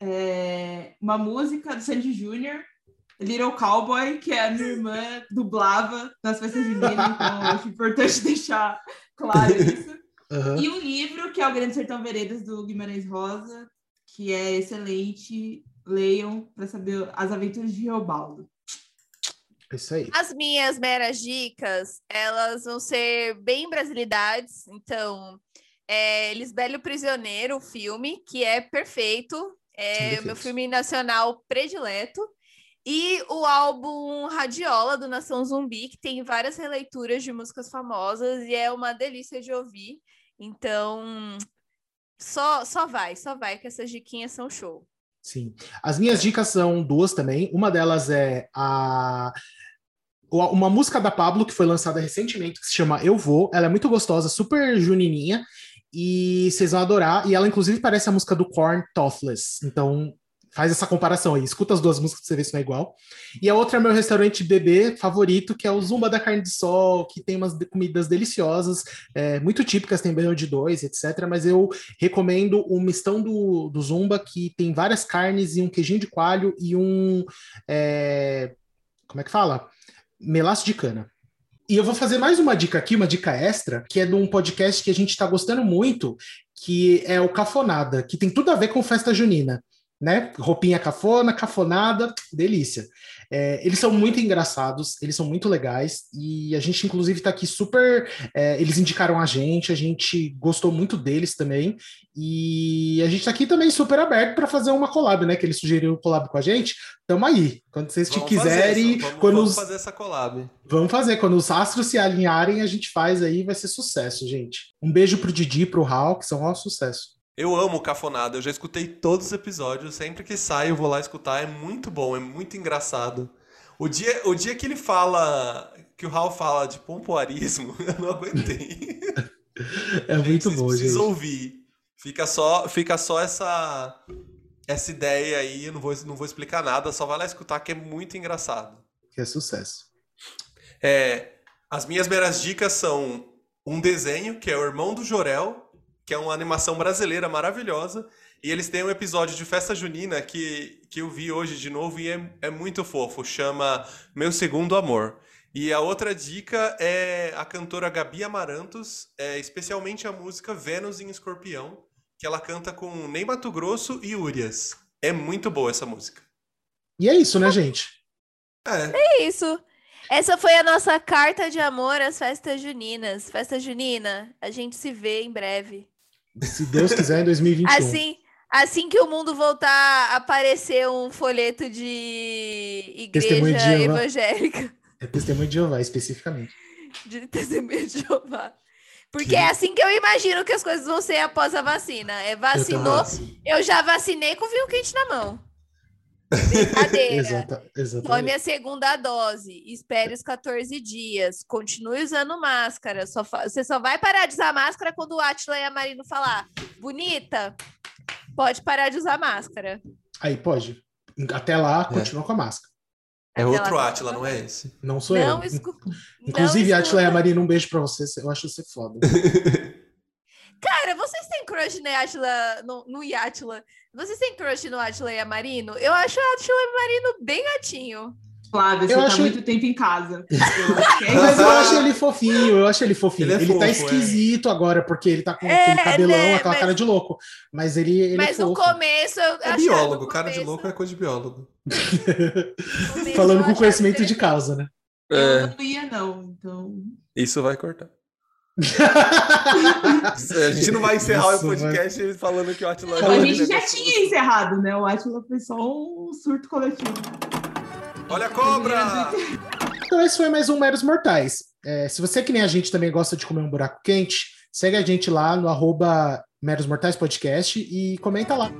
É, uma música do Sandy Júnior, Little Cowboy, que a minha irmã dublava nas festas juninas, então eu acho importante deixar claro isso. Aham. E um livro, que é O Grande Sertão Veredas, do Guimarães Rosa, que é excelente. Leiam para saber as aventuras de Reobaldo. É isso aí. As minhas meras dicas, elas vão ser bem brasilidades. Então, é Lisbelo Prisioneiro, o filme, que é perfeito. É o meu filme nacional predileto. E o álbum Radiola, do Nação Zumbi, que tem várias releituras de músicas famosas e é uma delícia de ouvir. Então, só, só vai, só vai, que essas diquinhas são show. Sim. As minhas dicas são duas também. Uma delas é a uma música da Pablo que foi lançada recentemente que se chama Eu Vou. Ela é muito gostosa, super junininha e vocês vão adorar. E ela inclusive parece a música do Korn Toothless. Então faz essa comparação aí. Escuta as duas músicas pra você ver se não é igual. E a outra é meu restaurante bebê favorito, que é o Zumba da Carne de Sol, que tem umas comidas deliciosas, é, muito típicas, tem banho de dois, etc. Mas eu recomendo o mistão do, do Zumba, que tem várias carnes e um queijinho de coalho e um. é, como é que fala? Melaço de cana. E eu vou fazer mais uma dica aqui, uma dica extra, que é de um podcast que a gente está gostando muito, que é o Cafonada, que tem tudo a ver com festa junina, né? Roupinha cafona, cafonada, delícia. É, eles são muito engraçados, eles são muito legais, e a gente, inclusive, está aqui super. é, eles indicaram a gente, a gente gostou muito deles também, e a gente está aqui também super aberto para fazer uma collab, né? Que eles sugeriram collab com a gente. Tamo aí. Quando vocês Vamos quiserem, fazer, vamos, quando vamos os, fazer essa collab. Vamos fazer. Quando os astros se alinharem, a gente faz aí, vai ser sucesso, gente. Um beijo pro Didi, pro Raul, que são ó sucesso. Eu amo Cafonada, eu já escutei todos os episódios, sempre que sai eu vou lá escutar, é muito bom, é muito engraçado. O dia, o dia que ele fala, que o Raul fala de pompoarismo, eu não aguentei. É muito Vocês bom, gente. ouvir. Fica só, fica só essa essa ideia aí, eu não vou, não vou explicar nada, só vai lá escutar que é muito engraçado. Que é sucesso. É, As minhas meras dicas são um desenho, que é o Irmão do Jorel, que é uma animação brasileira maravilhosa. E eles têm um episódio de festa junina que, que eu vi hoje de novo e é, é muito fofo. Chama Meu Segundo Amor. E a outra dica é a cantora Gabi Amarantos, é, especialmente a música Vênus em Escorpião, que ela canta com Ney Mato Grosso e Urias. É muito boa essa música. E é isso, né, gente? É. É isso. Essa foi a nossa carta de amor às festas juninas. Festa junina, a gente se vê em breve. Se Deus quiser, em 2021. Assim, assim que o mundo voltar a aparecer um folheto de igreja de evangélica, É testemunho de Jeová, especificamente. de testemunho de Jeová. Porque é assim que eu imagino que as coisas vão ser após a vacina. É vacinou, também. eu já vacinei com vinho quente na mão. Brincadeira. Exata, Tome exatamente. a segunda dose, espere os 14 dias, continue usando máscara. Só fa- Você só vai parar de usar máscara quando o Atila e a Marino falar, bonita, pode parar de usar máscara. Aí pode. Até lá, continua com a máscara. É Até outro lá- Átila, não é esse? Não sou Não, eu. escu... Inclusive, não Atila e a. Marina, um beijo pra vocês. Eu acho você foda. Cara, vocês têm crush no Atila, no, no Yatila? Vocês têm crush no Atila e a Marino? Eu acho o Atila e a Marino bem gatinho. Flávia, você Eu tá acho- muito tempo em casa. Eu é Mas eu acho ele fofinho, eu acho ele fofinho. Ele Ele, é tá fofo, é. esquisito agora, porque ele tá com É, aquele cabelão, né, aquela mas- cara de louco. Mas ele, ele Mas é no fofo. começo eu É biólogo, no cara de começo- louco é coisa de biólogo. no começo Falando com conhecimento de causa, né? Eu não ia, não. Então. Isso vai cortar. A gente não vai encerrar Nossa, o podcast falando que o Atila A gente já tinha encerrado, né? O Atila foi só um surto coletivo. Olha a cobra! Então, esse foi mais um Meros Mortais. É, se você, que nem a gente, também gosta de comer um buraco quente, segue a gente lá no arroba Meros Mortais Podcast e comenta lá.